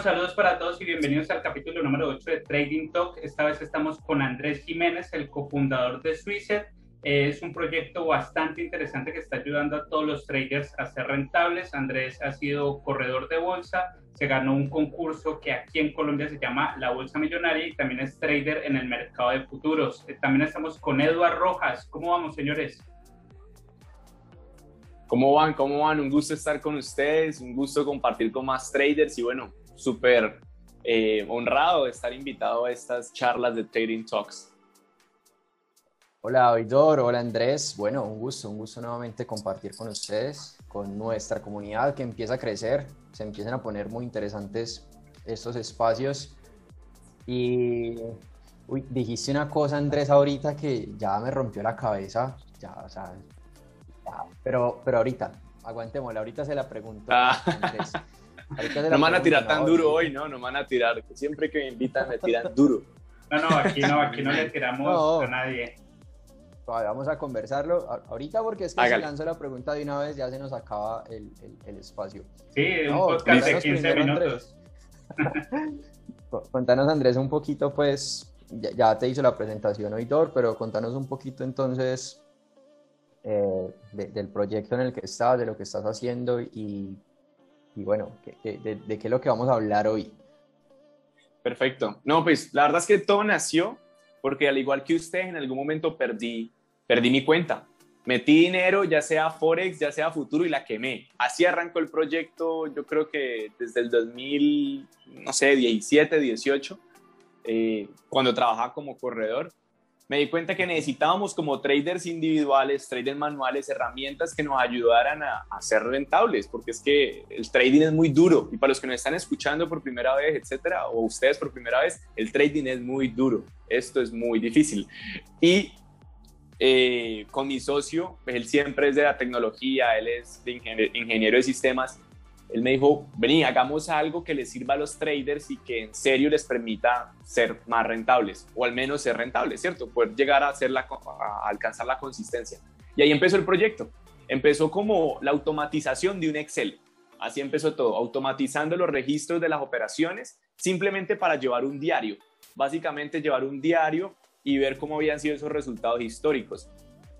saludos para todos y bienvenidos al capítulo número 8 de Trading Talk. Esta vez estamos con Andrés Jiménez, el cofundador de Suicet. Es un proyecto bastante interesante que está ayudando a todos los traders a ser rentables. Andrés ha sido corredor de bolsa, se ganó un concurso que aquí en Colombia se llama la Bolsa Millonaria y también es trader en el mercado de futuros. Eh, también estamos con Eduard Rojas. ¿Cómo vamos, señores? ¿Cómo van? ¿Cómo van? Un gusto estar con ustedes, un gusto compartir con más traders y bueno, súper eh, honrado de estar invitado a estas charlas de Trading Talks. Hola, Oidor, hola Andrés. Bueno, un gusto, un gusto nuevamente compartir con ustedes, con nuestra comunidad que empieza a crecer, se empiezan a poner muy interesantes estos espacios. Y uy, dijiste una cosa, Andrés, ahorita que ya me rompió la cabeza. Ya, o sea, pero, pero ahorita, aguantémosla, ahorita se la pregunto. Ah. no me van a tirar tan duro hoy, ¿no? No me van a tirar. Siempre que me invitan me tiran duro. No, no, aquí no, aquí no le tiramos a nadie. Vamos a conversarlo ahorita porque es que si lanzo la pregunta de una vez ya se nos acaba el, el, espacio. Sí, un podcast de 15 minutos. contanos, Andrés, un poquito, pues, ya, ya, te hizo la presentación, Oidor, pero contanos un poquito entonces eh, del proyecto en el que estás, de lo que estás haciendo y, bueno, de, de, qué es lo que vamos a hablar hoy. Perfecto. No, pues la verdad es que todo nació porque al igual que usted, en algún momento perdí, perdí mi cuenta. Metí dinero, ya sea Forex, ya sea futuro, y la quemé. Así arrancó el proyecto, yo creo que desde el 2000, no sé, 17, 18, eh, cuando trabajaba como corredor me di cuenta que necesitábamos como traders individuales, traders manuales, herramientas que nos ayudaran a, ser rentables, porque es que el trading es muy duro y para los que nos están escuchando por primera vez, etcétera, o ustedes por primera vez, el trading es muy duro. Esto es muy difícil. Y eh, con mi socio, pues él siempre es de la tecnología, él es ingeniero de sistemas él me dijo, vení, hagamos algo que les sirva a los traders y que en serio les permita ser más rentables, o al menos ser rentables, ¿cierto? Poder llegar a, hacer la, alcanzar la consistencia. Y ahí empezó el proyecto. Empezó como la automatización de un Excel. Así empezó todo, automatizando los registros de las operaciones simplemente para llevar un diario. Básicamente llevar un diario y ver cómo habían sido esos resultados históricos.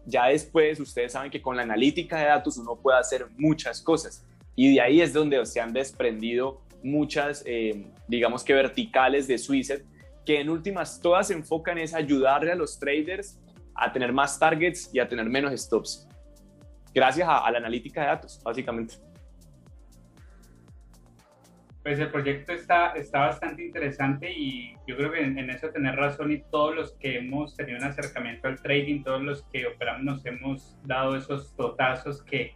Ya después, ustedes saben que con la analítica de datos uno puede hacer muchas cosas y de ahí es donde se han desprendido muchas, eh, digamos que verticales de Suicet, que en últimas todas se enfocan en ayudarle a los traders a tener más targets y a tener menos stops. Gracias a, la analítica de datos, básicamente. Pues el proyecto está, está bastante interesante y yo creo que en, en, eso tener razón y todos los que hemos tenido un acercamiento al trading, todos los que operamos nos hemos dado esos totazos que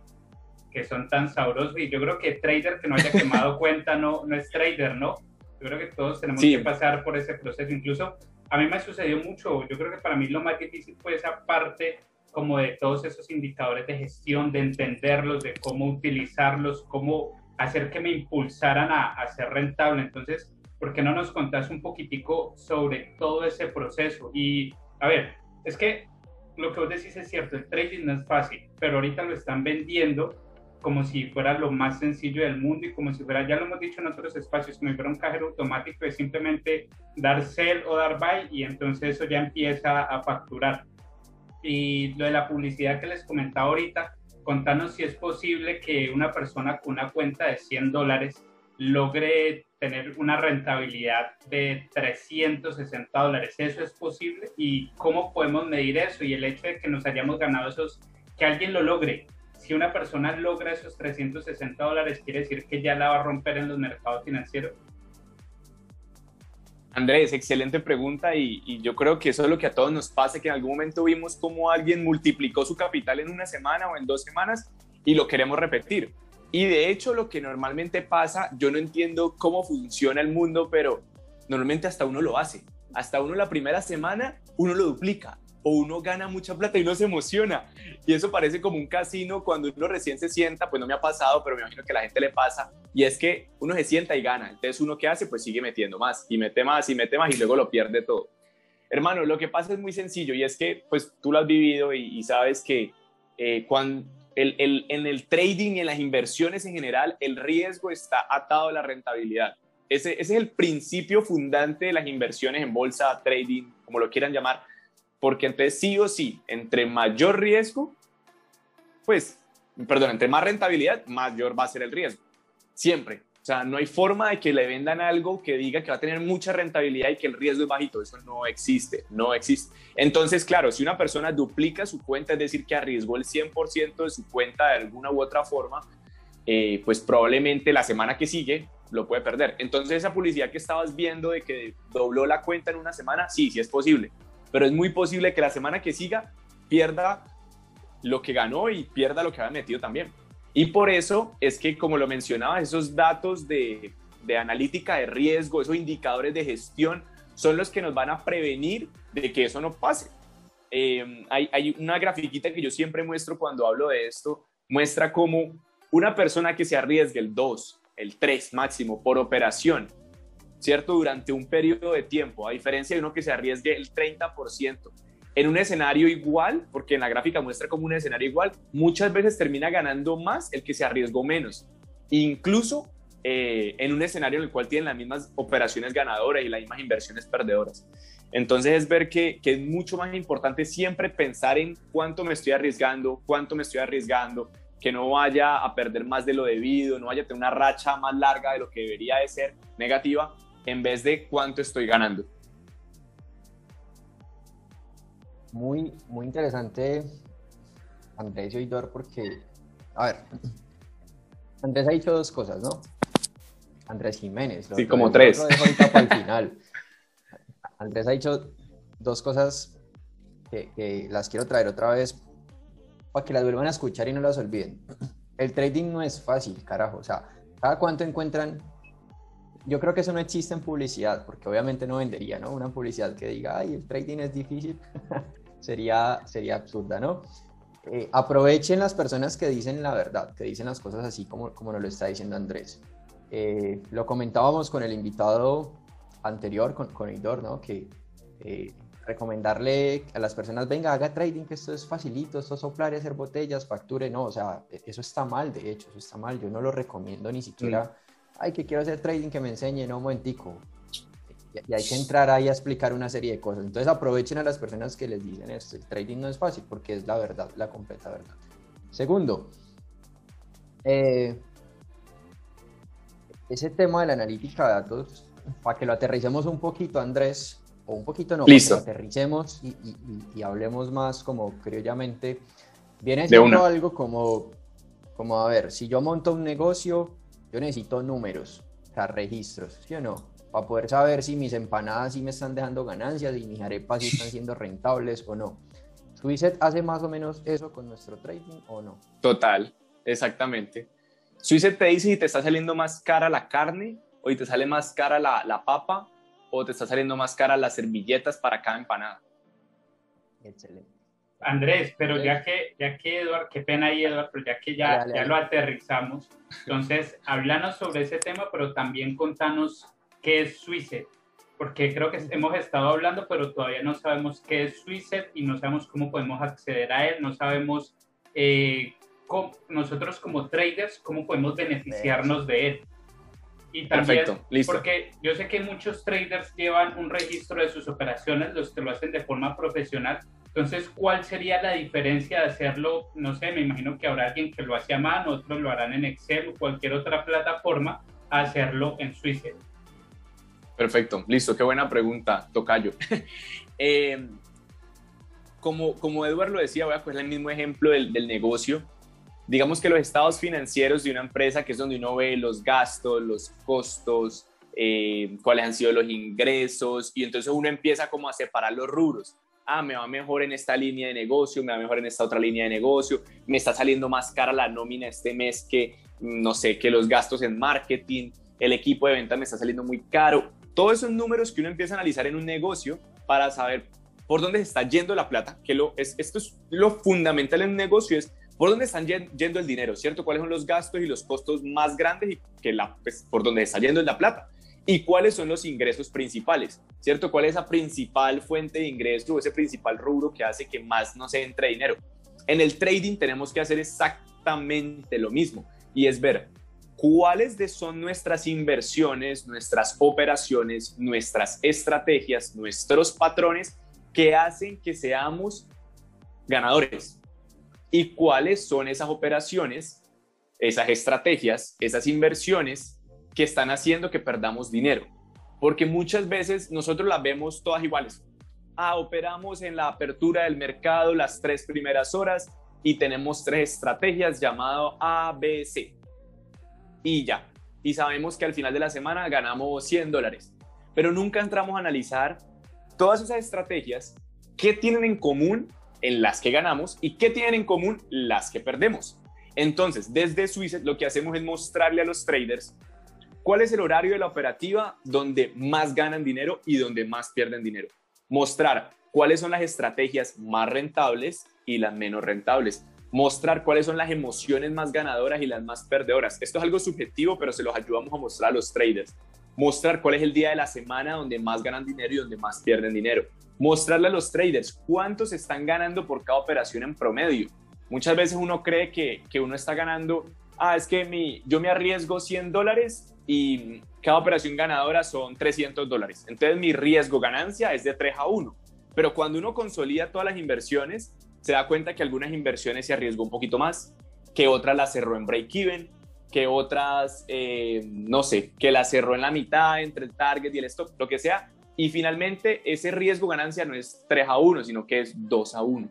que son tan sabrosos. Y yo creo que trader que no haya quemado cuenta no, no es trader, ¿no? Yo creo que todos tenemos que pasar por ese proceso. Incluso a mí me sucedió mucho. Yo creo que para mí lo más difícil fue esa parte como de todos esos indicadores de gestión, de entenderlos, de cómo utilizarlos, cómo hacer que me impulsaran a, a ser rentable. Entonces, ¿por qué no nos contás un poquitico sobre todo ese proceso? Y, a ver, es que lo que vos decís es cierto, el trading no es fácil, pero ahorita lo están vendiendo como si fuera lo más sencillo del mundo y como si fuera, ya lo hemos dicho en otros espacios, como si fuera un cajero automático, es simplemente dar sell o dar buy y entonces eso ya empieza a facturar. Y lo de la publicidad que les comentaba ahorita, contanos si es posible que una persona con una cuenta de 100 dólares logre tener una rentabilidad de 360 dólares. ¿Eso es posible? ¿Y cómo podemos medir eso? Y el hecho de que nos hayamos ganado esos, que alguien lo logre, si una persona logra esos 360 dólares, quiere decir que ya la va a romper en los mercados financieros. Andrés, excelente pregunta y, yo creo que eso es lo que a todos nos pasa, que en algún momento vimos cómo alguien multiplicó su capital en una semana o en dos semanas y lo queremos repetir. Y de hecho lo que normalmente pasa, yo no entiendo cómo funciona el mundo, pero normalmente hasta uno lo hace. Hasta uno la primera semana, uno lo duplica o uno gana mucha plata y uno se emociona. Y eso parece como un casino cuando uno recién se sienta, pues no me ha pasado, pero me imagino que a la gente le pasa, y es que uno se sienta y gana. Entonces uno qué hace, pues sigue metiendo más y mete más y mete más y luego lo pierde todo. Hermano, lo que pasa es muy sencillo y es que pues tú lo has vivido y, sabes que eh, cuando el, el, en el trading y en las inversiones en general, el riesgo está atado a la rentabilidad. Ese, ese es el principio fundante de las inversiones en bolsa, trading, como lo quieran llamar, porque entonces sí o sí, entre mayor riesgo, pues, perdón, entre más rentabilidad, mayor va a ser el riesgo. Siempre. O sea, no hay forma de que le vendan algo que diga que va a tener mucha rentabilidad y que el riesgo es bajito. Eso no existe, no existe. Entonces, claro, si una persona duplica su cuenta, es decir, que arriesgó el 100% de su cuenta de alguna u otra forma, eh, pues probablemente la semana que sigue lo puede perder. Entonces, esa publicidad que estabas viendo de que dobló la cuenta en una semana, sí, sí es posible. Pero es muy posible que la semana que siga pierda lo que ganó y pierda lo que había metido también. Y por eso es que, como lo mencionaba, esos datos de, analítica de riesgo, esos indicadores de gestión, son los que nos van a prevenir de que eso no pase. Em, hay, hay, una grafiquita que yo siempre muestro cuando hablo de esto, muestra cómo una persona que se arriesga el 2, el 3 máximo por operación, ¿cierto? Durante un periodo de tiempo, a diferencia de uno que se arriesgue el 30%, en un escenario igual, porque en la gráfica muestra como un escenario igual, muchas veces termina ganando más el que se arriesgó menos. Incluso eh, en un escenario en el cual tienen las mismas operaciones ganadoras y las mismas inversiones perdedoras. Entonces es ver que, que, es mucho más importante siempre pensar en cuánto me estoy arriesgando, cuánto me estoy arriesgando, que no vaya a perder más de lo debido, no vaya a tener una racha más larga de lo que debería de ser negativa, en vez de cuánto estoy ganando. muy, muy interesante, Andrés y Oidor, porque, a ver, Andrés ha dicho dos cosas, ¿no? Andrés Jiménez. Sí, como tres. Lo final. Andrés ha dicho dos cosas que, las quiero traer otra vez para que las vuelvan a escuchar y no las olviden. El trading no es fácil, carajo. O sea, cada cuánto encuentran yo creo que eso no existe en publicidad, porque obviamente no vendería, ¿no? Una publicidad que diga, ay, el trading es difícil. sería, sería absurda, ¿no? Eh, aprovechen las personas que dicen la verdad, que dicen las cosas así como, como nos lo está diciendo Andrés. Eh, lo comentábamos con el invitado anterior, con, con ¿no? Que eh, recomendarle a las personas, venga, haga trading, que esto es facilito, esto es soplar y hacer botellas, facture, no, o sea, eso está mal, de hecho, eso está mal, yo no lo recomiendo ni siquiera, mm. Ay, que quiero hacer trading, que me enseñe, no, un momentico, y hay que entrar ahí a explicar una serie de cosas. Entonces aprovechen a las personas que les dicen esto. El trading no es fácil porque es la verdad, la completa verdad. Segundo, eh, ese tema de la analítica de datos, para que lo aterricemos un poquito, Andrés, o un poquito no, Listo. Para que lo aterricemos y, hablemos más como criollamente, viene siendo algo como, como, a ver, si yo monto un negocio, yo necesito números, o sea, registros, ¿sí o no? para poder saber si mis empanadas sí me están dejando ganancias y mis arepas sí están siendo rentables o no. ¿Suicet hace más o menos eso con nuestro trading o no? Total, exactamente. Suicet te dice si te está saliendo más cara la carne o si te sale más cara la, la papa o te está saliendo más cara las servilletas para cada empanada. Excelente. Andrés, pero ya que, ya que Eduard, qué pena ahí Eduard, pero ya que ya, ya lo aterrizamos, entonces háblanos sobre ese tema, pero también contanos qué es Suicet, porque creo que hemos estado hablando, pero todavía no sabemos qué es Suicet y no sabemos cómo podemos acceder a él, no sabemos eh, nosotros como traders cómo podemos beneficiarnos de él. Y también, Listo. porque yo sé que muchos traders llevan un registro de sus operaciones, los que lo hacen de forma profesional. Entonces, ¿cuál sería la diferencia de hacerlo? No sé, me imagino que habrá alguien que lo hace a mano, otros lo harán en Excel o cualquier otra plataforma, hacerlo en Suicet. Perfecto, listo, qué buena pregunta, Tocayo. eh, como, como Eduardo lo decía, voy a coger el mismo ejemplo del, del, negocio. Digamos que los estados financieros de una empresa, que es donde uno ve los gastos, los costos, eh, cuáles han sido los ingresos, y entonces uno empieza como a separar los rubros. Ah, me va mejor en esta línea de negocio, me va mejor en esta otra línea de negocio, me está saliendo más cara la nómina este mes que, no sé, que los gastos en marketing, el equipo de venta me está saliendo muy caro todos esos números que uno empieza a analizar en un negocio para saber por dónde se está yendo la plata, que lo, es, esto es lo fundamental en un negocio, es por dónde están yendo el dinero, ¿cierto? ¿Cuáles son los gastos y los costos más grandes y que la, pues, por dónde está yendo la plata? ¿Y cuáles son los ingresos principales? ¿Cierto? ¿Cuál es esa principal fuente de ingreso o ese principal rubro que hace que más no se entre dinero? En el trading tenemos que hacer exactamente lo mismo y es ver cuáles de son nuestras inversiones, nuestras operaciones, nuestras estrategias, nuestros patrones que hacen que seamos ganadores y cuáles son esas operaciones, esas estrategias, esas inversiones que están haciendo que perdamos dinero. Porque muchas veces nosotros las vemos todas iguales. Ah, operamos en la apertura del mercado las tres primeras horas y tenemos tres estrategias llamado ABC y ya. Y sabemos que al final de la semana ganamos 100 dólares. Pero nunca entramos a analizar todas esas estrategias, qué tienen en común en las que ganamos y qué tienen en común las que perdemos. Entonces, desde Suiza lo que hacemos es mostrarle a los traders cuál es el horario de la operativa donde más ganan dinero y donde más pierden dinero. Mostrar cuáles son las estrategias más rentables y las menos rentables mostrar cuáles son las emociones más ganadoras y las más perdedoras. Esto es algo subjetivo, pero se los ayudamos a mostrar a los traders. Mostrar cuál es el día de la semana donde más ganan dinero y donde más pierden dinero. Mostrarle a los traders cuántos están ganando por cada operación en promedio. Muchas veces uno cree que, que uno está ganando, ah, es que mi, yo me arriesgo 100 dólares y cada operación ganadora son 300 dólares. Entonces mi riesgo ganancia es de 3 a 1. Pero cuando uno consolida todas las inversiones, se da cuenta que algunas inversiones se arriesgó un poquito más, que otras las cerró en break-even, que otras, eh, no sé, que las cerró en la mitad entre el target y el stop, lo que sea. Y finalmente ese riesgo ganancia no es 3 a 1, sino que es 2 a 1.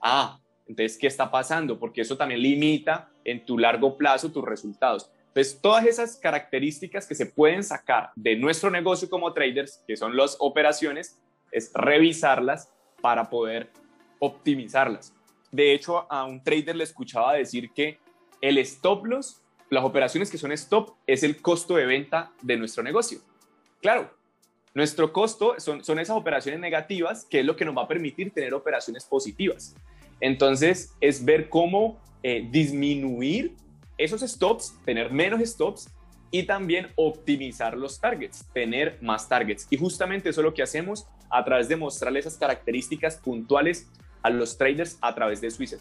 Ah, entonces, ¿qué está pasando? Porque eso también limita en tu largo plazo tus resultados. Pues todas esas características que se pueden sacar de nuestro negocio como traders, que son las operaciones, es revisarlas para poder optimizarlas. De hecho, a un trader le escuchaba decir que el stop loss, las operaciones que son stop, es el costo de venta de nuestro negocio. Claro, nuestro costo son, son esas operaciones negativas, que es lo que nos va a permitir tener operaciones positivas. Entonces, es ver cómo eh, disminuir esos stops, tener menos stops y también optimizar los targets, tener más targets. Y justamente eso es lo que hacemos a través de mostrarle esas características puntuales a los traders a través de Suiza.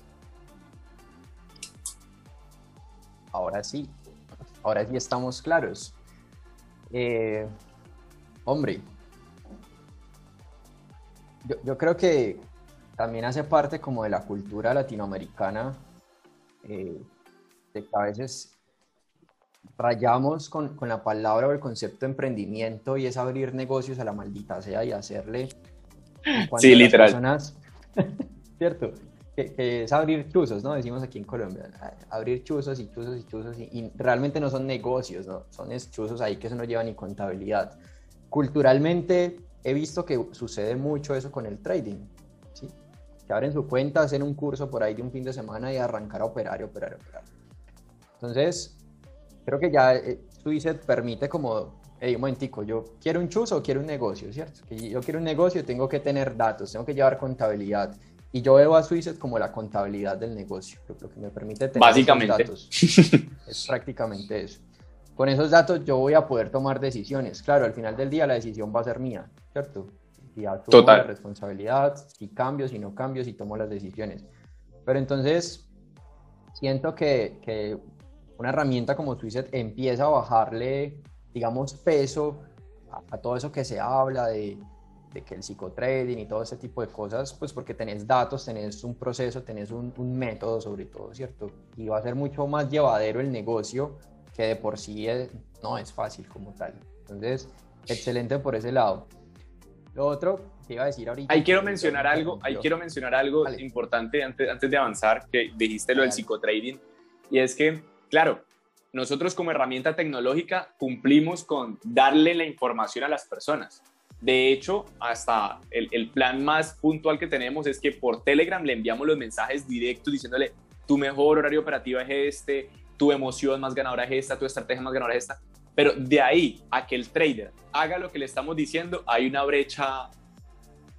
Ahora sí, ahora sí estamos claros. Eh, hombre, yo, creo que también hace parte como de la cultura latinoamericana, eh, de que a veces rayamos con, con, la palabra o el concepto de emprendimiento y es abrir negocios a la maldita sea y hacerle... Sí, literal. Personas, ¿cierto? Que, es abrir chuzos, ¿no? Decimos aquí en Colombia, abrir chuzos y chuzos y chuzos y, realmente no son negocios, ¿no? Son chuzos ahí que eso no lleva ni contabilidad. Culturalmente he visto que sucede mucho eso con el trading. Que abren su cuenta, hacen un curso por ahí de un fin de semana y arrancar a operar y operar y operar. Entonces, creo que ya eh, permite como hey, un momentico, yo quiero un chuzo o quiero un negocio, ¿cierto? Que yo quiero un negocio, tengo que tener datos, tengo que llevar contabilidad. Y yo veo a Suicet como la contabilidad del negocio, lo, que me permite tener Básicamente. datos. es prácticamente eso. Con esos datos yo voy a poder tomar decisiones. Claro, al final del día la decisión va a ser mía, ¿cierto? Y Total. la responsabilidad, si cambio, si no cambio, si tomo las decisiones. Pero entonces, siento que, que una herramienta como Suicet empieza a bajarle digamos, peso a, todo eso que se habla de, de, que el psicotrading y todo ese tipo de cosas, pues porque tenés datos, tenés un proceso, tenés un, un, método sobre todo, ¿cierto? Y va a ser mucho más llevadero el negocio que de por sí no es fácil como tal. Entonces, excelente por ese lado. Lo otro que iba a decir ahorita. Ahí quiero mencionar algo, ahí quiero mencionar algo importante antes, antes de avanzar, que dijiste lo del psicotrading, y es que, claro, nosotros como herramienta tecnológica cumplimos con darle la información a las personas. De hecho, hasta el, plan más puntual que tenemos es que por Telegram le enviamos los mensajes directos diciéndole, tu mejor horario operativo es este, tu emoción más ganadora es esta, tu estrategia más ganadora es esta. Pero de ahí a que el trader haga lo que le estamos diciendo, hay una brecha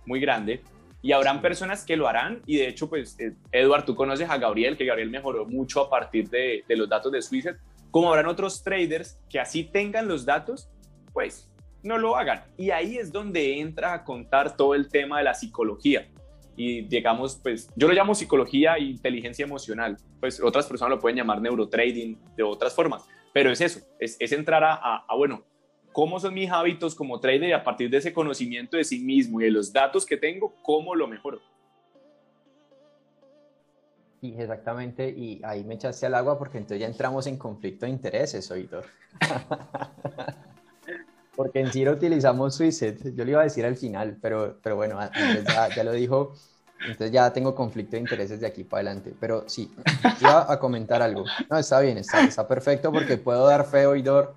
muy grande y habrán personas que lo harán y de hecho, pues, eh, Edward, tú conoces a Gabriel, que Gabriel mejoró mucho a partir de, de los datos de Swisset como habrán otros traders que así tengan los datos, pues no lo hagan. Y ahí es donde entra a contar todo el tema de la psicología. Y digamos, pues yo lo llamo psicología e inteligencia emocional. Pues otras personas lo pueden llamar neurotrading de otras formas. Pero es eso, es, entrar a, a, bueno, ¿cómo son mis hábitos como trader y a partir de ese conocimiento de sí mismo y de los datos que tengo, cómo lo mejoro? Sí, exactamente, y ahí me echaste al agua porque entonces ya entramos en conflicto de intereses, oídor. porque en sí utilizamos Suicet, yo le iba a decir al final, pero, pero bueno, ya, ya, lo dijo, entonces ya tengo conflicto de intereses de aquí para adelante, pero sí, iba a comentar algo. No, está bien, está, perfecto porque puedo dar fe, oídor,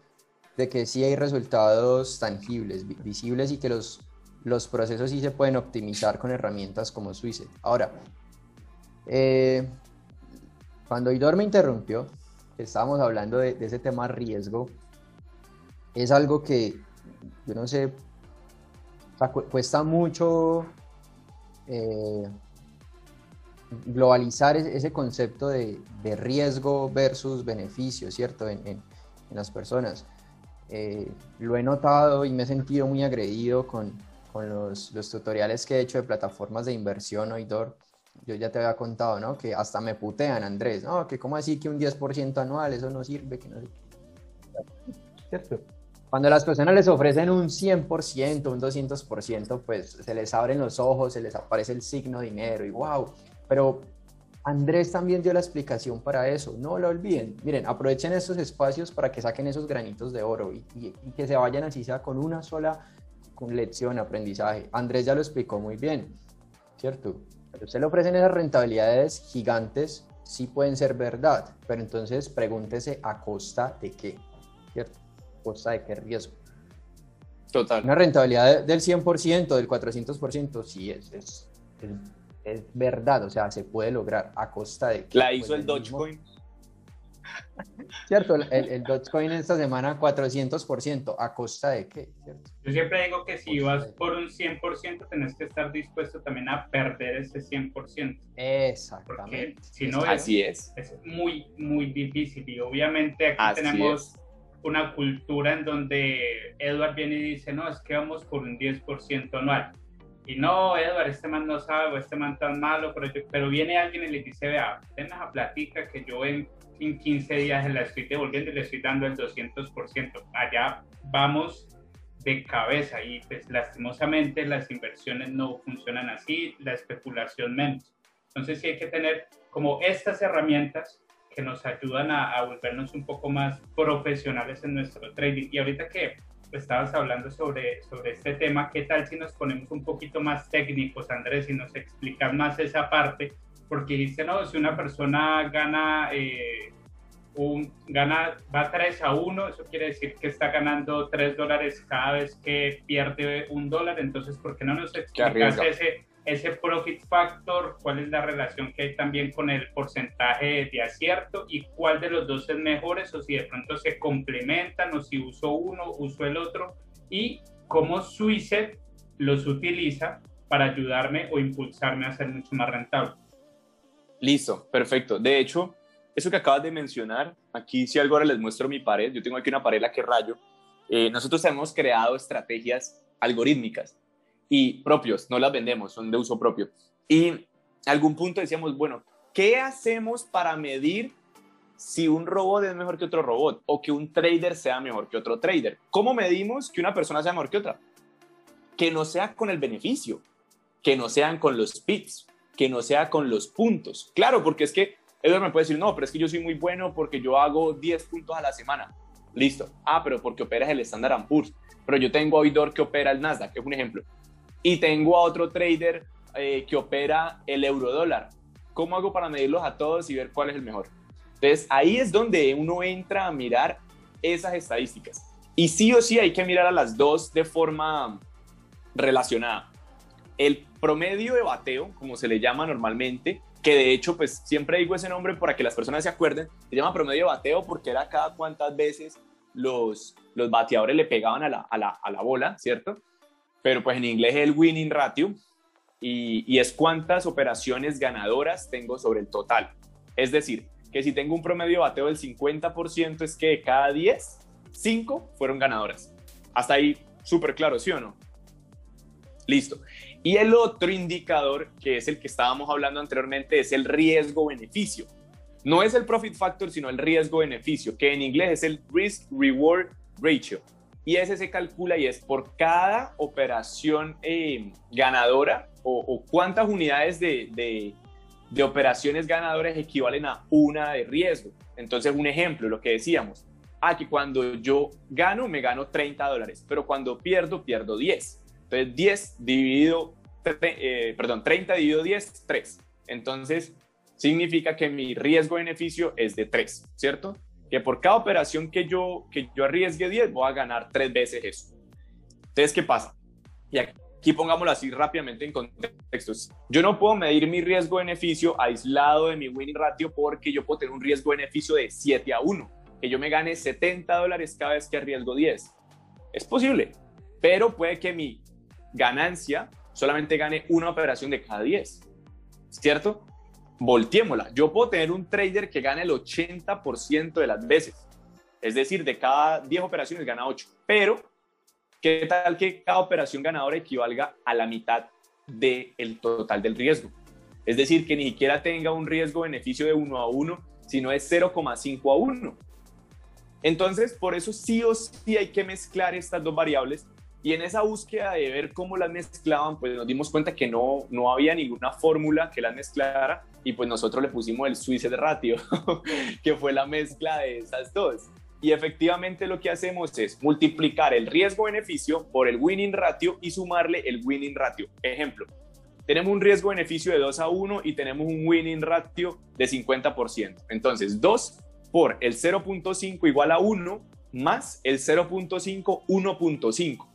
de que sí hay resultados tangibles, visibles y que los, los procesos sí se pueden optimizar con herramientas como Suicet. Ahora, eh, cuando Idor me interrumpió, estábamos hablando de, ese tema riesgo, es algo que, yo no sé, cuesta mucho eh, globalizar ese, concepto de, riesgo versus beneficio, ¿cierto? En, las personas. Eh, lo he notado y me he sentido muy agredido con, los, tutoriales que he hecho de plataformas de inversión, Oidor, yo ya te había contado, ¿no? Que hasta me putean, Andrés, ¿no? Que cómo así que un 10% anual, eso no sirve, no ¿Cierto? Cuando las personas les ofrecen un 100%, un 200%, pues se les abren los ojos, se les aparece el signo dinero y wow. Pero Andrés también dio la explicación para eso, no lo olviden. Miren, aprovechen estos espacios para que saquen esos granitos de oro y, y que se vayan así sea con una sola con lección, aprendizaje. Andrés ya lo explicó muy bien, ¿cierto? pero usted le ofrecen esas rentabilidades gigantes, sí pueden ser verdad, pero entonces pregúntese a costa de qué, ¿cierto? ¿A costa de qué riesgo? Total. Una rentabilidad del 100%, del 400%, sí es, es, es, verdad, o sea, se puede lograr a costa de... ¿La hizo pues el Dogecoin? Cierto, el, el Dogecoin esta semana 400%, ¿a costa de qué? Yo siempre digo que si vas por un 100%, tenés que estar dispuesto también a perder ese 100%. Exactamente. Porque si no, Así es, es. muy, muy difícil. Y obviamente aquí tenemos una cultura en donde Edward viene y dice, no, es que vamos por un 10% anual. Y no, Edward, este man no sabe, o este man tan malo, pero, pero viene alguien y le dice, vea, ten esa platica que yo en en 15 días la estoy devolviendo y le estoy dando el 200%. Allá vamos de cabeza y pues lastimosamente las inversiones no funcionan así, la especulación menos. Entonces sí hay que tener como estas herramientas que nos ayudan a, volvernos un poco más profesionales en nuestro trading. Y ahorita que estabas hablando sobre, sobre este tema, ¿qué tal si nos ponemos un poquito más técnicos, Andrés, y nos explicas más esa parte porque dice, no, si una persona gana, eh, un, gana, va 3 a 1, eso quiere decir que está ganando 3 dólares cada vez que pierde un dólar, entonces, ¿por qué no nos explicas ese, ese profit factor? ¿Cuál es la relación que hay también con el porcentaje de acierto? ¿Y cuál de los dos es mejor? O si de pronto se complementan, o si uso uno, uso el otro, y cómo Suicet los utiliza para ayudarme o impulsarme a ser mucho más rentable. Listo, perfecto. De hecho, eso que acabas de mencionar, aquí si algo ahora les muestro mi pared, yo tengo aquí una pared la que rayo, eh, nosotros hemos creado estrategias algorítmicas y propios, no las vendemos, son de uso propio. Y algún punto decíamos, bueno, ¿qué hacemos para medir si un robot es mejor que otro robot o que un trader sea mejor que otro trader? ¿Cómo medimos que una persona sea mejor que otra? Que no sea con el beneficio, que no sean con los pits, que no sea con los puntos. Claro, porque es que Edward me puede decir, no, pero es que yo soy muy bueno porque yo hago 10 puntos a la semana. Listo. Ah, pero porque operas el Standard Poor's. Pero yo tengo a Oidor que opera el Nasdaq, es un ejemplo. Y tengo a otro trader eh, que opera el eurodólar. ¿Cómo hago para medirlos a todos y ver cuál es el mejor? Entonces, ahí es donde uno entra a mirar esas estadísticas. Y sí o sí hay que mirar a las dos de forma relacionada. El promedio de bateo, como se le llama normalmente, que de hecho, pues siempre digo ese nombre para que las personas se acuerden, se llama promedio de bateo porque era cada cuántas veces los, los bateadores le pegaban a la, a, la, a la bola, ¿cierto? Pero pues en inglés es el winning ratio y, es cuántas operaciones ganadoras tengo sobre el total. Es decir, que si tengo un promedio bateo del 50% es que de cada 10, 5 fueron ganadoras. Hasta ahí súper claro, ¿sí o no? Listo. Y el otro indicador, que es el que estábamos hablando anteriormente, es el riesgo-beneficio. No es el profit factor, sino el riesgo-beneficio, que en inglés es el risk-reward ratio. Y ese se calcula y es por cada operación eh, ganadora o, cuántas unidades de, de, operaciones ganadoras equivalen a una de riesgo. Entonces, un ejemplo, lo que decíamos, ah, que cuando yo gano, me gano 30 dólares, pero cuando pierdo, pierdo 10. Entonces, 10 dividido, eh, perdón, 30 dividido 10, 3. Entonces, significa que mi riesgo-beneficio es de 3, ¿cierto? Que por cada operación que yo, que yo arriesgue 10, voy a ganar 3 veces eso. Entonces, ¿qué pasa? Y aquí pongámoslo así rápidamente en contextos. Yo no puedo medir mi riesgo-beneficio aislado de mi winning ratio porque yo puedo tener un riesgo-beneficio de 7 a 1, que yo me gane 70 dólares cada vez que arriesgo 10. Es posible, pero puede que mi ganancia solamente gane una operación de cada 10, ¿cierto? Volteémosla. Yo puedo tener un trader que gane el 80% de las veces. Es decir, de cada 10 operaciones gana 8. Pero, ¿qué tal que cada operación ganadora equivalga a la mitad del total del riesgo? Es decir, que ni siquiera tenga un riesgo-beneficio de 1 a 1, sino es 0,5 a 1. Entonces, por eso sí o sí hay que mezclar estas dos variables y en esa búsqueda de ver cómo las mezclaban, pues nos dimos cuenta que no, no había ninguna fórmula que las mezclara y pues nosotros le pusimos el Swiss ratio, que fue la mezcla de esas dos. Y efectivamente lo que hacemos es multiplicar el riesgo-beneficio por el winning ratio y sumarle el winning ratio. Ejemplo, tenemos un riesgo-beneficio de 2 a 1 y tenemos un winning ratio de 50%. Entonces, 2 por el 0.5 igual a 1 más el 0.5, 1.5.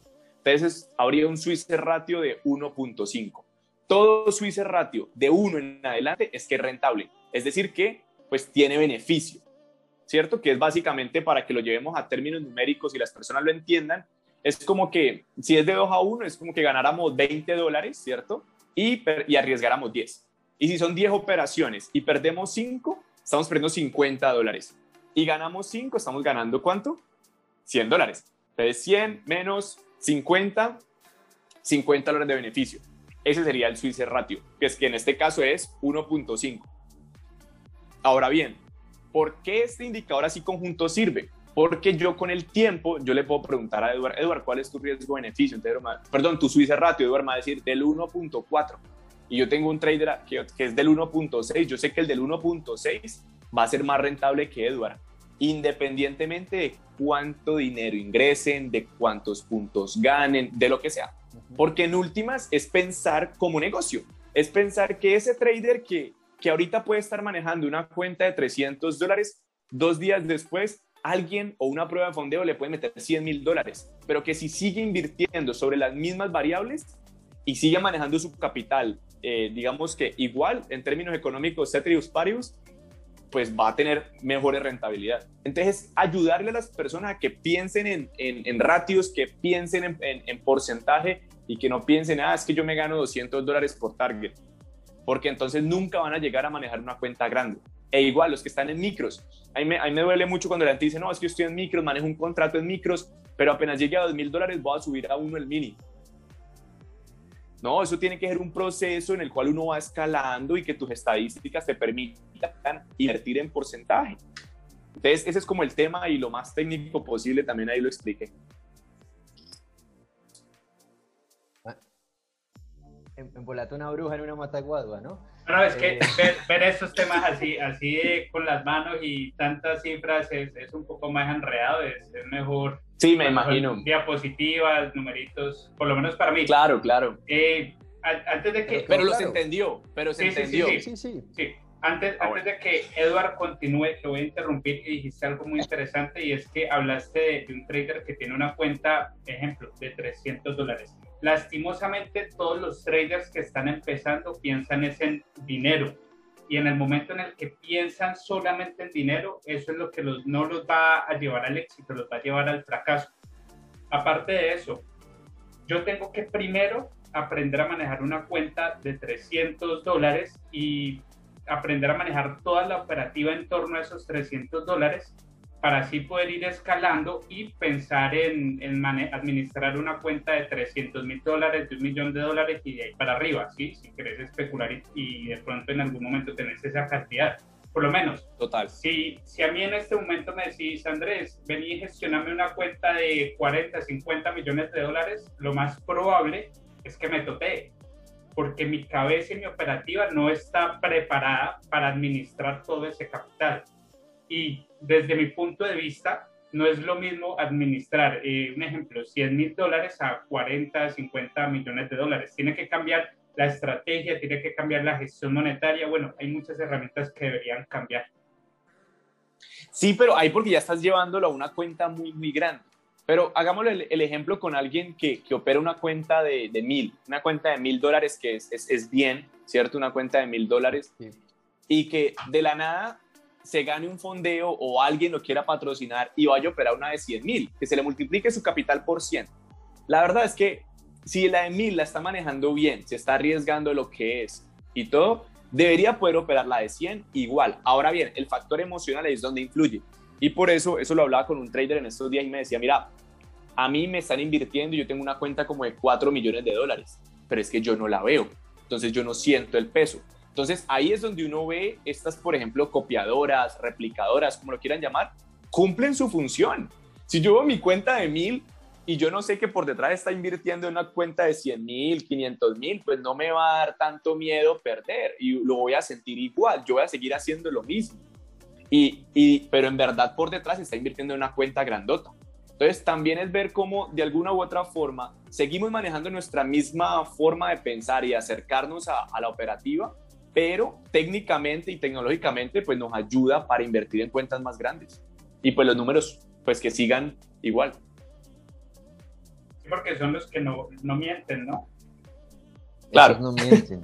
Entonces habría un Swiss ratio de 1.5. Todo Swiss ratio de 1 en adelante es que es rentable, es decir, que pues tiene beneficio, ¿cierto? Que es básicamente para que lo llevemos a términos numéricos y las personas lo entiendan, es como que si es de 2 a 1 es como que ganáramos 20 dólares, ¿cierto? Y, y arriesgáramos 10. Y si son 10 operaciones y perdemos 5, estamos perdiendo 50 dólares. Y ganamos 5, estamos ganando ¿cuánto? 100 dólares. Entonces 100 menos 50, 50 dólares de beneficio. Ese sería el Swiss ratio, que es que en este caso es 1.5. Ahora bien, ¿por qué este indicador así conjunto sirve? Porque yo con el tiempo, yo le puedo preguntar a Eduardo, Eduardo, ¿cuál es tu riesgo-beneficio? Perdón, tu Swiss ratio, Eduardo me va a decir del 1.4. Y yo tengo un trader que, que es del 1.6. Yo sé que el del 1.6 va a ser más rentable que Eduardo independientemente de cuánto dinero ingresen, de cuántos puntos ganen, de lo que sea. Porque en últimas es pensar como negocio, es pensar que ese trader que, que ahorita puede estar manejando una cuenta de 300 dólares, dos días después alguien o una prueba de fondeo le puede meter 100 mil dólares, pero que si sigue invirtiendo sobre las mismas variables y sigue manejando su capital, eh, digamos que igual en términos económicos, ceteris paribus, pues va a tener mejores rentabilidad. Entonces, ayudarle a las personas a que piensen en, en, ratios, que piensen en, en, porcentaje y que no piensen, ah, es que yo me gano 200 dólares por target, porque entonces nunca van a llegar a manejar una cuenta grande. E igual, los que están en micros, a mí me, a mí me duele mucho cuando la gente dice, no, es que yo estoy en micros, manejo un contrato en micros, pero apenas llegue a 2.000 dólares voy a subir a uno el mini. No, eso tiene que ser un proceso en el cual uno va escalando y que tus estadísticas te permitan invertir en porcentaje. Entonces, ese es como el tema y lo más técnico posible también ahí lo expliqué. En, una bruja en una mataguadua, ¿no? No, es que eh, ver, estos temas así, así con las manos y tantas cifras es, es un poco más enredado, es, es mejor Sí, me imagino. Diapositivas, numeritos, por lo menos para mí. Claro, claro. Eh, antes de que... Pero, los entendió, pero se entendió. Sí, sí, sí. sí. Antes, ah, antes de que Edward continúe, te voy a interrumpir y dijiste algo muy interesante y es que hablaste de, un trader que tiene una cuenta, ejemplo, de 300 dólares. Lastimosamente, todos los traders que están empezando piensan es en dinero y en el momento en el que piensan solamente en dinero, eso es lo que los, no los va a llevar al éxito, los va a llevar al fracaso. Aparte de eso, yo tengo que primero aprender a manejar una cuenta de 300 dólares y aprender a manejar toda la operativa en torno a esos 300 dólares para así poder ir escalando y pensar en, en administrar una cuenta de 300 mil dólares, de un millón de dólares y de ahí para arriba, ¿sí? si querés especular y, de pronto en algún momento tenés esa cantidad. por lo menos. Total. Si, si a mí en este momento me decís, Andrés, vení y gestioname una cuenta de 40, 50 millones de dólares, lo más probable es que me totee, porque mi cabeza y mi operativa no está preparada para administrar todo ese capital. Y desde mi punto de vista, no es lo mismo administrar, eh, un ejemplo, 100 mil dólares a 40, 50 millones de dólares. Tiene que cambiar la estrategia, tiene que cambiar la gestión monetaria. Bueno, hay muchas herramientas que deberían cambiar. Sí, pero ahí porque ya estás llevándolo a una cuenta muy, muy grande. Pero hagámosle el, ejemplo con alguien que, que, opera una cuenta de, de, mil, una cuenta de mil dólares que es, es, es, bien, ¿cierto? Una cuenta de mil dólares sí. y que de la nada se gane un fondeo o alguien lo quiera patrocinar y vaya a operar una de 100 mil, que se le multiplique su capital por 100. La verdad es que si la de 1000 la está manejando bien, se está arriesgando lo que es y todo, debería poder operar la de 100 igual. Ahora bien, el factor emocional es donde influye. Y por eso, eso lo hablaba con un trader en estos días y me decía, mira, a mí me están invirtiendo y yo tengo una cuenta como de 4 millones de dólares, pero es que yo no la veo. Entonces yo no siento el peso. Entonces ahí es donde uno ve estas, por ejemplo, copiadoras, replicadoras, como lo quieran llamar, cumplen su función. Si yo veo mi cuenta de 1000 y yo no sé que por detrás está invirtiendo en una cuenta de 100 mil, 500 mil, pues no me va a dar tanto miedo perder y lo voy a sentir igual, yo voy a seguir haciendo lo mismo. Y, y, pero en verdad por detrás está invirtiendo en una cuenta grandota. Entonces también es ver cómo de alguna u otra forma seguimos manejando nuestra misma forma de pensar y acercarnos a, a la operativa, pero técnicamente y tecnológicamente pues nos ayuda para invertir en cuentas más grandes y pues los números pues que sigan igual porque son los que no, no mienten, ¿no? Claro. Esos no mienten.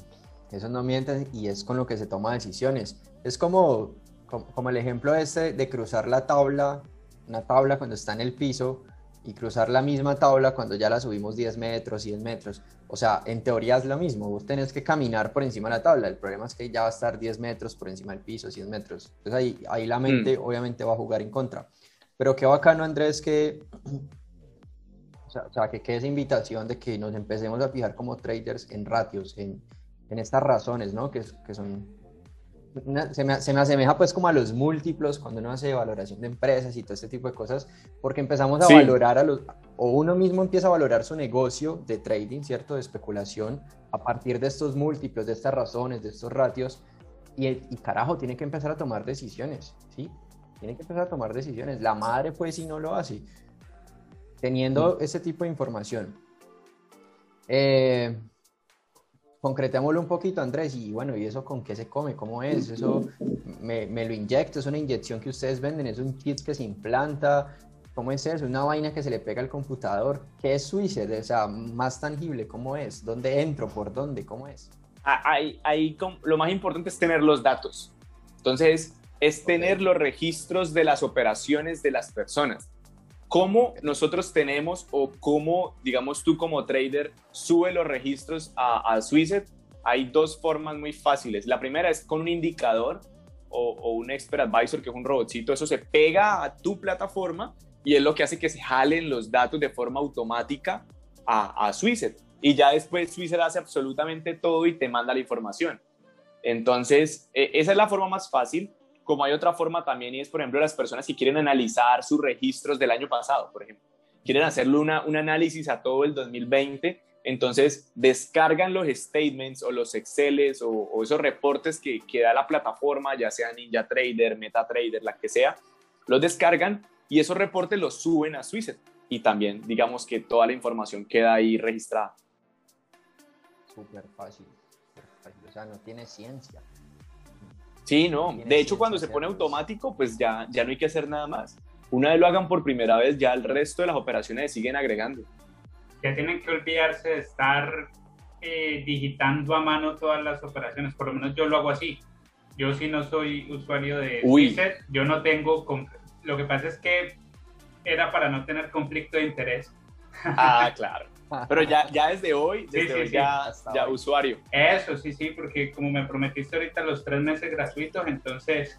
Esos no mienten y es con lo que se toma decisiones. Es como, como, el ejemplo este de cruzar la tabla, una tabla cuando está en el piso y cruzar la misma tabla cuando ya la subimos 10 metros, 100 metros. O sea, en teoría es lo mismo. Vos tenés que caminar por encima de la tabla. El problema es que ya va a estar 10 metros por encima del piso, 100 metros. Entonces ahí, ahí la mente mm. obviamente va a jugar en contra. Pero qué bacano, Andrés, que o sea, que quede esa invitación de que nos empecemos a fijar como traders en ratios, en, en estas razones, ¿no? Que, que son... se, me, se, me, asemeja pues como a los múltiplos cuando uno hace valoración de empresas y todo este tipo de cosas, porque empezamos a valorar a los... o uno mismo empieza a valorar su negocio de trading, ¿cierto? De especulación a partir de estos múltiplos, de estas razones, de estos ratios, y, y carajo, tiene que empezar a tomar decisiones, ¿sí? Tiene que empezar a tomar decisiones. La madre pues si no lo hace teniendo ese tipo de información. Eh, concretémoslo un poquito, Andrés, y bueno, ¿y eso con qué se come? ¿Cómo es? ¿Eso me, me, lo inyecto? ¿Es una inyección que ustedes venden? ¿Es un kit que se implanta? ¿Cómo es eso? ¿Una vaina que se le pega al computador? ¿Qué es Suicet? O sea, más tangible, ¿cómo es? ¿Dónde entro? ¿Por dónde? ¿Cómo es? Ahí, ahí lo más importante es tener los datos. Entonces, es tener los registros de las operaciones de las personas ¿Cómo nosotros tenemos o cómo, digamos, tú como trader sube los registros a, a Hay dos formas muy fáciles. La primera es con un indicador o, un expert advisor, que es un robotcito. Eso se pega a tu plataforma y es lo que hace que se jalen los datos de forma automática a, a Y ya después Swisset hace absolutamente todo y te manda la información. Entonces, e, esa es la forma más fácil como hay otra forma también y es, por ejemplo, las personas que quieren analizar sus registros del año pasado, por ejemplo. Quieren hacerle una, un análisis a todo el 2020, entonces descargan los statements o los Exceles o, esos reportes que, que, da la plataforma, ya sea Ninja Trader, MetaTrader, la que sea, los descargan y esos reportes los suben a Swisset y también digamos que toda la información queda ahí registrada. Súper fácil, o sea, no tiene ciencia. Sí, no. De hecho, cuando se pone automático, pues ya, ya no hay que hacer nada más. Una vez lo hagan por primera vez, ya el resto de las operaciones siguen agregando. Ya tienen que olvidarse de estar eh, digitando a mano todas las operaciones. Por lo menos yo lo hago así. Yo si no soy usuario de Reset, yo no tengo... Lo que pasa es que era para no tener conflicto de interés. Ah, claro. Pero ya, ya desde hoy, desde hoy ya, ya usuario. Eso, sí, sí, porque como me prometiste ahorita los tres meses gratuitos, entonces...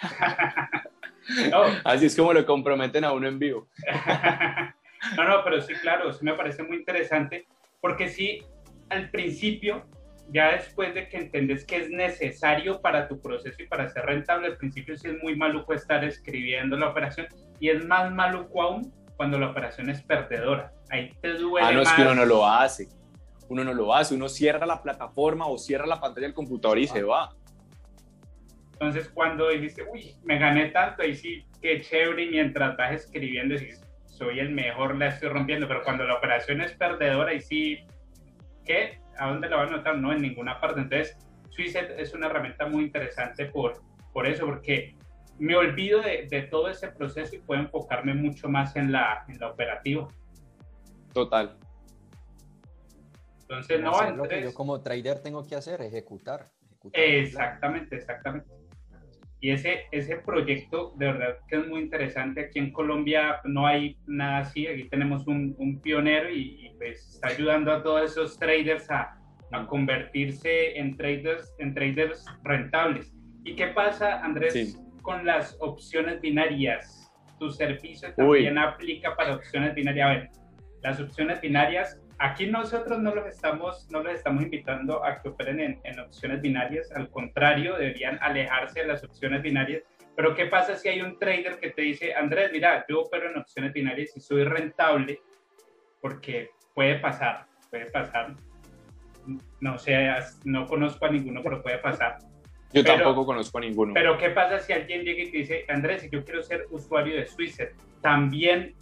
Así es como lo comprometen a uno en vivo. no, no, pero sí, claro, sí me parece muy interesante, porque sí, al principio ya después de que entendés que es necesario para tu proceso y para ser rentable, al principio sí es muy maluco estar escribiendo la operación y es más maluco aún cuando la operación es perdedora. Ahí te duele. Ah, no, es que uno no lo hace. Uno no lo hace. Uno cierra la plataforma o cierra la pantalla del computador y se va. Entonces, cuando dijiste, uy, me gané tanto, ahí sí, qué chévere, y mientras vas escribiendo, decís, soy el mejor, la estoy rompiendo, pero cuando la operación es perdedora, ahí sí, ¿qué? ¿A dónde la van a notar? No, en ninguna parte. Entonces, Suicet es una herramienta muy interesante por, por eso, porque me olvido de, de, todo ese proceso y puedo enfocarme mucho más en la, en la operativa. Total. Entonces, no, Andrés, lo que yo como trader tengo que hacer, ejecutar. ejecutar exactamente, exactamente. Y ese, ese proyecto de verdad que es muy interesante. Aquí en Colombia no hay nada así. Aquí tenemos un, un pionero y, pues está ayudando a todos esos traders a, a, convertirse en traders, en traders rentables. ¿Y qué pasa, Andrés, con las opciones binarias? Tu servicio también aplica para opciones binarias. A ver, las opciones binarias aquí nosotros no los estamos, no los estamos invitando a que operen en, en, opciones binarias, al contrario, deberían alejarse de las opciones binarias. Pero ¿qué pasa si hay un trader que te dice, Andrés, mira, yo opero en opciones binarias y soy rentable? Porque puede pasar, puede pasar. No sé, no conozco a ninguno, pero puede pasar. Yo tampoco conozco a ninguno. Pero ¿qué pasa si alguien llega y te dice, Andrés, si yo quiero ser usuario de Swisset, también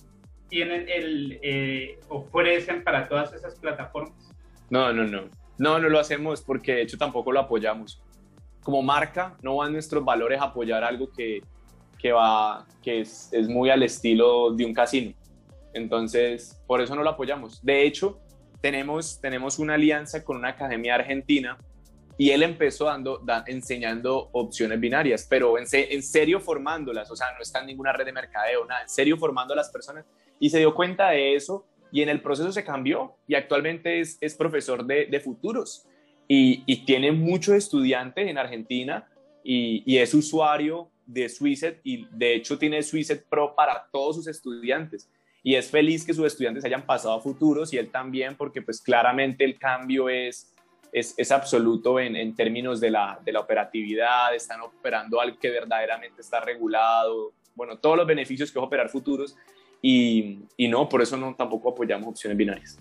tienen el, eh, ofrecen para todas esas plataformas? No, no, no. No, no lo hacemos porque de hecho tampoco lo apoyamos. Como marca, no van nuestros valores a apoyar algo que, que va, que es, es muy al estilo de un casino. Entonces, por eso no lo apoyamos. De hecho, tenemos, tenemos una alianza con una academia argentina y él empezó dando, enseñando opciones binarias, pero en, en, serio formándolas, o sea, no está en ninguna red de mercadeo, nada, en serio formando a las personas. Y se dio cuenta de eso y en el proceso se cambió y actualmente es, es profesor de, de futuros. Y, y, tiene muchos estudiantes en Argentina y, y es usuario de Swisset y de hecho tiene Swisset Pro para todos sus estudiantes. Y es feliz que sus estudiantes hayan pasado a futuros y él también porque pues claramente el cambio es, es, es absoluto en, en, términos de la, de la operatividad, están operando algo que verdaderamente está regulado, bueno, todos los beneficios que es operar futuros y, y, no, por eso no tampoco apoyamos opciones binarias.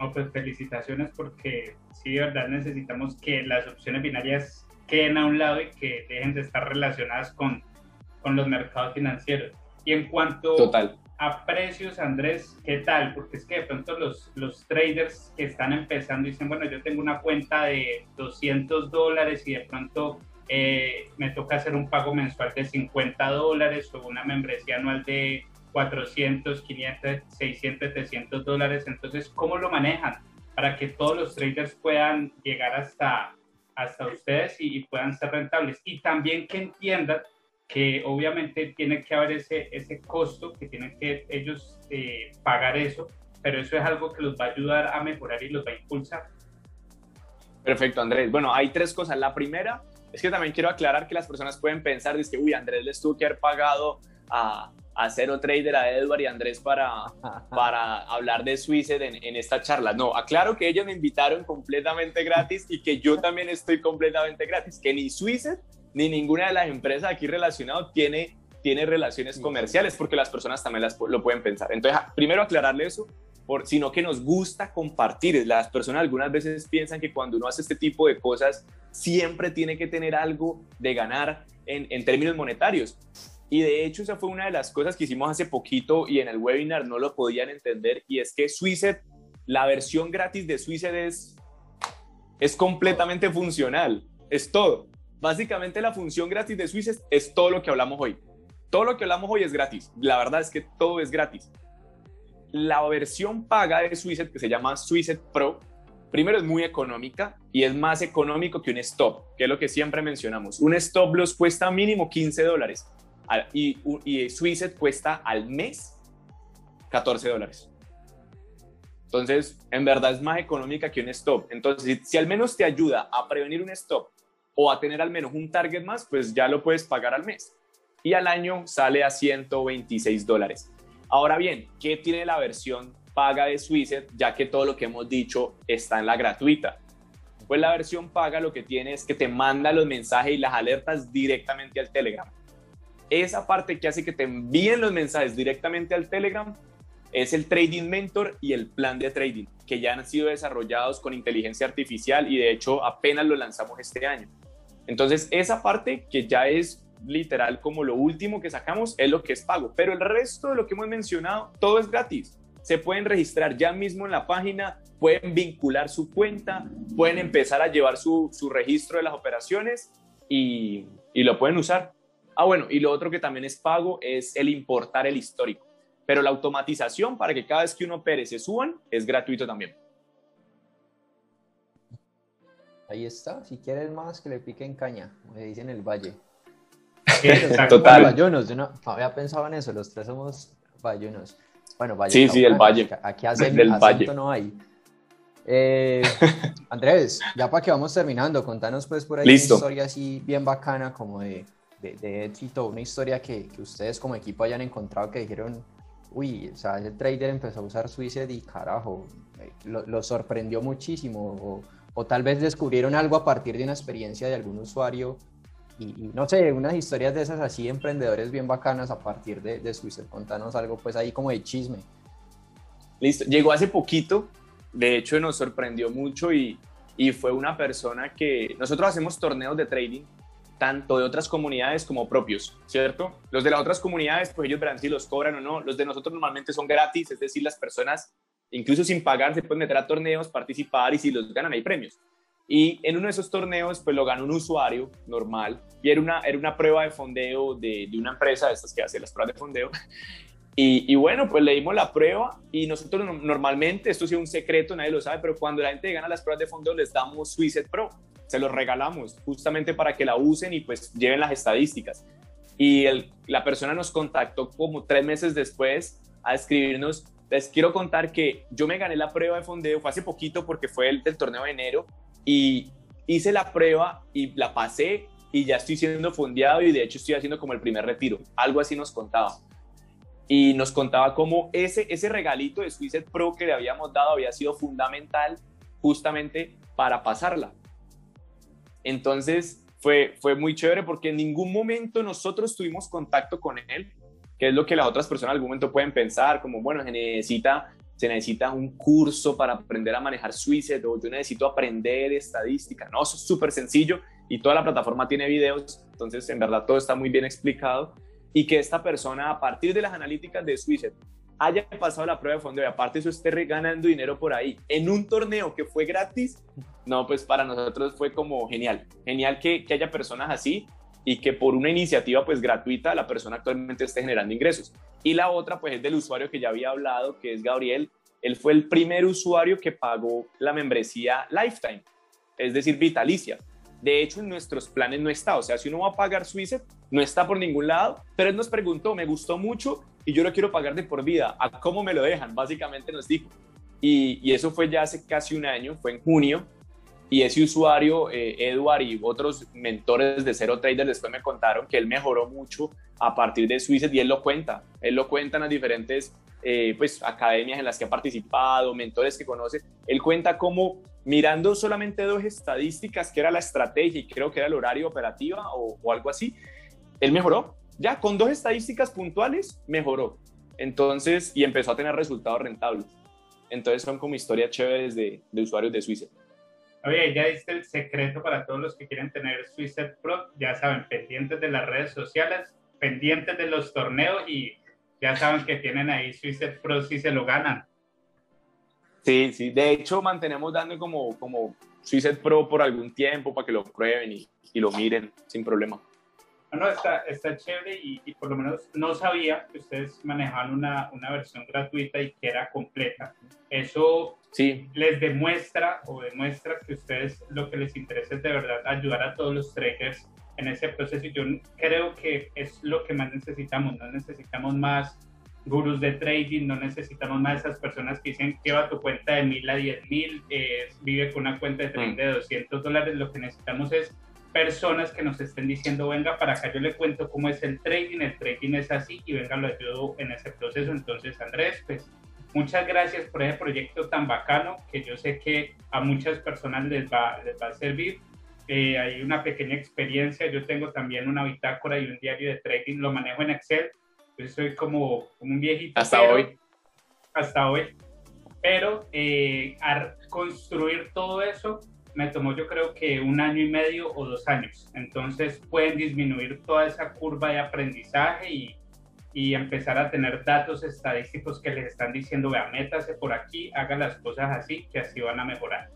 No, pues felicitaciones porque sí, de verdad necesitamos que las opciones binarias queden a un lado y que dejen de estar relacionadas con, con los mercados financieros. Y en cuanto Total. A precios, Andrés, ¿qué tal? Porque es que de pronto los, los traders que están empezando dicen, bueno, yo tengo una cuenta de 200 dólares y de pronto eh, me toca hacer un pago mensual de 50 dólares o una membresía anual de 400, 500, 600, 700 dólares. Entonces, ¿cómo lo manejan para que todos los traders puedan llegar hasta, hasta ustedes y, puedan ser rentables? Y también que entiendan que obviamente tiene que haber ese, ese costo, que tienen que ellos eh, pagar eso, pero eso es algo que los va a ayudar a mejorar y los va a impulsar. Perfecto, Andrés. Bueno, hay tres cosas. La primera es que también quiero aclarar que las personas pueden pensar, dice, uy, Andrés les tuvo que haber pagado a, a Cero Trader, a Edward y a Andrés para, para hablar de Suicet en, en, esta charla. No, aclaro que ellos me invitaron completamente gratis y que yo también estoy completamente gratis, que ni Suicet ni ninguna de las empresas aquí relacionadas tiene, tiene relaciones comerciales, porque las personas también las, lo pueden pensar. Entonces, primero aclararle eso, por, sino que nos gusta compartir. Las personas algunas veces piensan que cuando uno hace este tipo de cosas, siempre tiene que tener algo de ganar en, en términos monetarios. Y de hecho esa fue una de las cosas que hicimos hace poquito y en el webinar no lo podían entender y es que Swisset, la versión gratis de Swisset es, es completamente funcional, es todo. Básicamente la función gratis de Swisset es todo lo que hablamos hoy. Todo lo que hablamos hoy es gratis. La verdad es que todo es gratis. La versión paga de Swisset, que se llama Swisset Pro, primero es muy económica y es más económico que un stop, que es lo que siempre mencionamos. Un stop loss cuesta mínimo 15 dólares y, y cuesta al mes 14 dólares. Entonces, en verdad es más económica que un stop. Entonces, si, al menos te ayuda a prevenir un stop o a tener al menos un target más, pues ya lo puedes pagar al mes. Y al año sale a 126 dólares. Ahora bien, ¿qué tiene la versión paga de Swisset? Ya que todo lo que hemos dicho está en la gratuita. Pues la versión paga lo que tiene es que te manda los mensajes y las alertas directamente al Telegram. Esa parte que hace que te envíen los mensajes directamente al Telegram es el Trading Mentor y el plan de trading, que ya han sido desarrollados con inteligencia artificial y de hecho apenas lo lanzamos este año. Entonces, esa parte que ya es literal como lo último que sacamos es lo que es pago, pero el resto de lo que hemos mencionado, todo es gratis. Se pueden registrar ya mismo en la página, pueden vincular su cuenta, pueden empezar a llevar su, registro de las operaciones y, y lo pueden usar. Ah, bueno, y lo otro que también es pago es el importar el histórico. Pero la automatización para que cada vez que uno opere se suban es gratuito también. Ahí está, si quieres más que le piquen caña, como se dice en el valle. Total. Bayunos, yo no había pensado en eso, los tres somos bayunos. Bueno, valle. Sí, sí, el valle. Aquí hacen el valle. no hay. Eh, Andrés, ya para que vamos terminando, contanos pues por ahí una historia así bien bacana como de, de, éxito, una historia que, que, ustedes como equipo hayan encontrado que dijeron, uy, o sea, ese trader empezó a usar Suicide y carajo, eh, lo, sorprendió muchísimo, o, tal vez descubrieron algo a partir de una experiencia de algún usuario, y, no sé, unas historias de esas así, emprendedores bien bacanas a partir de, de contanos algo pues ahí como de chisme. Listo, llegó hace poquito, de hecho nos sorprendió mucho y, y fue una persona que nosotros hacemos torneos de trading tanto de otras comunidades como propios, ¿cierto? Los de las otras comunidades, pues ellos verán si los cobran o no. Los de nosotros normalmente son gratis, es decir, las personas, incluso sin pagar, se pueden meter a torneos, participar y si los ganan hay premios. Y en uno de esos torneos, pues lo ganó un usuario normal y era una, era una prueba de fondeo de, de una empresa de estas que hace las pruebas de fondeo. Y, bueno, pues le dimos la prueba y nosotros normalmente, esto es un secreto, nadie lo sabe, pero cuando la gente gana las pruebas de fondeo les damos Suicet Pro se los regalamos justamente para que la usen y pues lleven las estadísticas. Y la persona nos contactó como tres meses después a escribirnos, les quiero contar que yo me gané la prueba de fondeo, fue hace poquito porque fue el del torneo de enero y hice la prueba y la pasé y ya estoy siendo fondeado y de hecho estoy haciendo como el primer retiro, algo así nos contaba. Y nos contaba cómo ese, ese regalito de Suicet Pro que le habíamos dado había sido fundamental justamente para pasarla. Entonces fue, fue muy chévere porque en ningún momento nosotros tuvimos contacto con él, que es lo que las otras personas en algún momento pueden pensar, como, bueno, se necesita, se necesita un curso para aprender a manejar Suicet o yo necesito aprender estadística. No, es súper sencillo y toda la plataforma tiene videos, entonces en verdad todo está muy bien explicado y que esta persona a partir de las analíticas de Suicet haya pasado la prueba de fondo y aparte eso esté ganando dinero por ahí en un torneo que fue gratis, no, pues para nosotros fue como genial. Genial que, que haya personas así y que por una iniciativa pues gratuita la persona actualmente esté generando ingresos. Y la otra pues es del usuario que ya había hablado, que es Gabriel. Él fue el primer usuario que pagó la membresía Lifetime, es decir, vitalicia. De hecho, en nuestros planes no está. O sea, si uno va a pagar Suicet, no está por ningún lado. Pero él nos preguntó, me gustó mucho y yo lo quiero pagar de por vida. ¿A cómo me lo dejan? Básicamente nos dijo. Y, y eso fue ya hace casi un año, fue en junio. Y ese usuario, eh, Edward y otros mentores de Zero Trader después me contaron que él mejoró mucho a partir de Suicet y él lo cuenta. Él lo cuenta en las diferentes eh, pues, academias en las que ha participado, mentores que conoce. Él cuenta cómo mirando solamente dos estadísticas, que era la estrategia y creo que era el horario operativa o, o algo así, él mejoró. Ya con dos estadísticas puntuales, mejoró. Entonces, y empezó a tener resultados rentables. Entonces son como historias chéveres de, de usuarios de Suicet. Oye, ya diste el secreto para todos los que quieren tener Suicet Pro. Ya saben, pendientes de las redes sociales, pendientes de los torneos y ya saben que tienen ahí Suicet Pro si se lo ganan. Sí, sí. De hecho, mantenemos dando como, como Suicet Pro por algún tiempo para que lo prueben y lo miren sin problema. No, está, está chévere y, y, por lo menos no sabía que ustedes manejaban una, una versión gratuita y que era completa. Eso sí. les demuestra o demuestra que ustedes lo que les interesa es de verdad ayudar a todos los traders en ese proceso. Y yo creo que es lo que más necesitamos. No necesitamos más gurús de trading, no necesitamos más esas personas que dicen lleva tu cuenta de mil a diez mil, eh, vive con una cuenta de trading mm. de 200 dólares. Lo que necesitamos es personas que nos estén diciendo, venga, para acá yo le cuento cómo es el trading, el trading es así y venga, lo ayudo en ese proceso. Entonces, Andrés, pues muchas gracias por ese proyecto tan bacano que yo sé que a muchas personas les va, les va a servir. Eh, hay una pequeña experiencia, yo tengo también una bitácora y un diario de trading, lo manejo en Excel, yo soy como, un viejito. Hasta hoy. Hasta hoy. Pero eh, al construir todo eso me tomó yo creo que un año y medio o dos años. Entonces pueden disminuir toda esa curva de aprendizaje y, y empezar a tener datos estadísticos que les están diciendo, vea, métase por aquí, haga las cosas así, que así van a mejorar.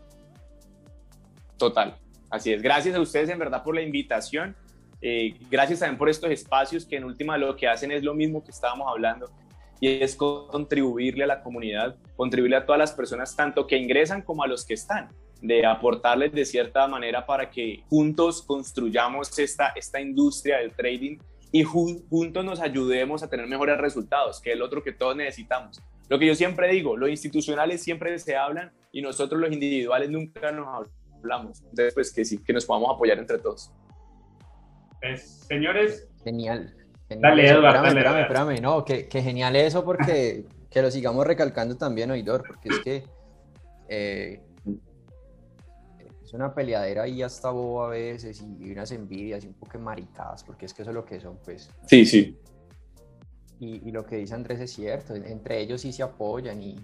Total, así es. Gracias a ustedes en verdad por la invitación. Eh, gracias también por estos espacios que en última lo que hacen es lo mismo que estábamos hablando y es contribuirle a la comunidad, contribuirle a todas las personas, tanto que ingresan como a los que están, de aportarles de cierta manera para que juntos construyamos esta, esta industria del trading y juntos nos ayudemos a tener mejores resultados, que es el otro que todos necesitamos. Lo que yo siempre digo, los institucionales siempre se hablan y nosotros los individuales nunca nos hablamos. Entonces, pues que sí, que nos podamos apoyar entre todos. Pues, señores. Genial. Dale, Eduardo. Espérame, espérame, espérame, No, que, que, genial eso porque que lo sigamos recalcando también, Oidor, porque es que eh, es una peleadera y hasta boba a veces y unas envidias y un poco maricadas, porque es que eso es lo que son, pues. Sí, sí. Y, lo que dice Andrés es cierto, entre ellos sí se apoyan y,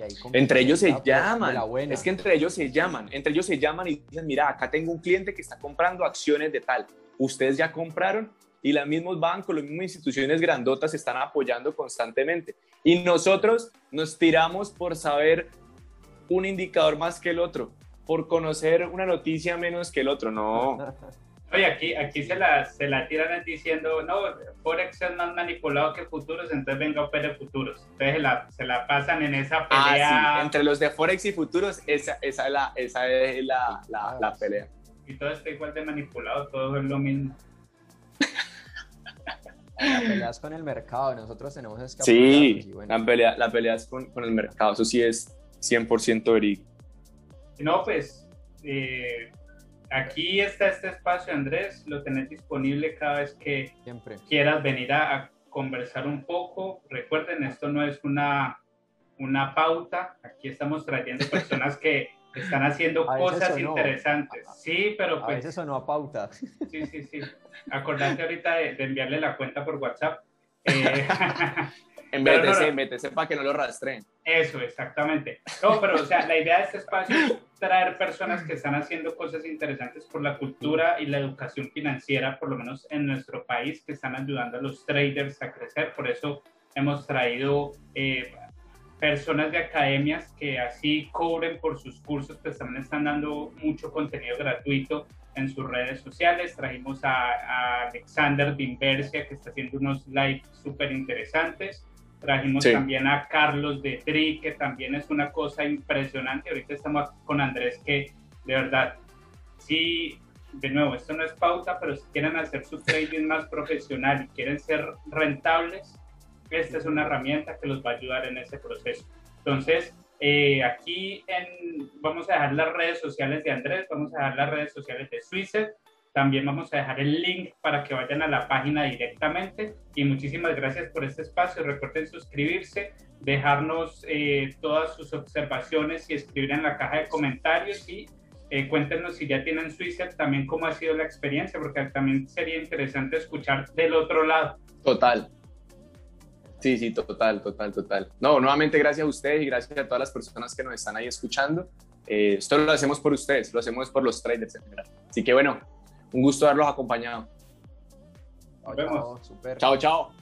ahí Entre ellos se llaman, es que entre ellos se llaman, entre ellos se llaman y dicen, mira, acá tengo un cliente que está comprando acciones de tal, ustedes ya compraron y los mismos bancos, las mismas instituciones grandotas están apoyando constantemente. Y nosotros nos tiramos por saber un indicador más que el otro por conocer una noticia menos que el otro, no. Oye, aquí, aquí se, la, se la tiran diciendo, no, Forex es más manipulado que futuros, entonces venga opere futuros. Entonces se la, se la pasan en esa ah, pelea. Entre los de Forex y futuros, esa, esa es, la, esa es la, la, la pelea. Y todo está igual de manipulado, todo es lo mismo. La pelea es con el mercado, nosotros tenemos que Sí, la, pelea, la pelea es con, con el mercado, eso sí es 100% verídico. No, pues eh, aquí está este espacio, Andrés, lo tenés disponible cada vez que quieras venir a, conversar un poco. Recuerden, esto no es una, una pauta, aquí estamos trayendo personas que están haciendo cosas interesantes. Sí, pero pues... A veces sonó a pauta. Sí, sí, sí. Acordate ahorita de, enviarle la cuenta por WhatsApp. Eh, En BTC, en para que no lo rastreen. Eso, exactamente. No, pero o sea, la idea de este espacio es traer personas que están haciendo cosas interesantes por la cultura y la educación financiera, por lo menos en nuestro país, que están ayudando a los traders a crecer. Por eso hemos traído eh, personas de academias que así cobren por sus cursos, pues también están dando mucho contenido gratuito en sus redes sociales. Trajimos a, a Alexander de Inversia, que está haciendo unos live súper interesantes. Trajimos también a Carlos de Tri, que también es una cosa impresionante. Ahorita estamos con Andrés, que de verdad, sí, de nuevo, esto no es pauta, pero si quieren hacer su trading más profesional y quieren ser rentables, esta es una herramienta que los va a ayudar en ese proceso. Entonces, eh, aquí en, vamos a dejar las redes sociales de Andrés, vamos a dejar las redes sociales de Suiza también vamos a dejar el link para que vayan a la página directamente. Y muchísimas gracias por este espacio. Recuerden suscribirse, dejarnos eh, todas sus observaciones y escribir en la caja de comentarios y eh, cuéntenos si ya tienen Suiza también cómo ha sido la experiencia, porque también sería interesante escuchar del otro lado. Total. Sí, sí, total, total, total. No, nuevamente gracias a ustedes y gracias a todas las personas que nos están ahí escuchando. Eh, esto lo hacemos por ustedes, lo hacemos por los traders en general. Así que bueno, un gusto haberlos acompañado. Nos vemos. Chao, chao.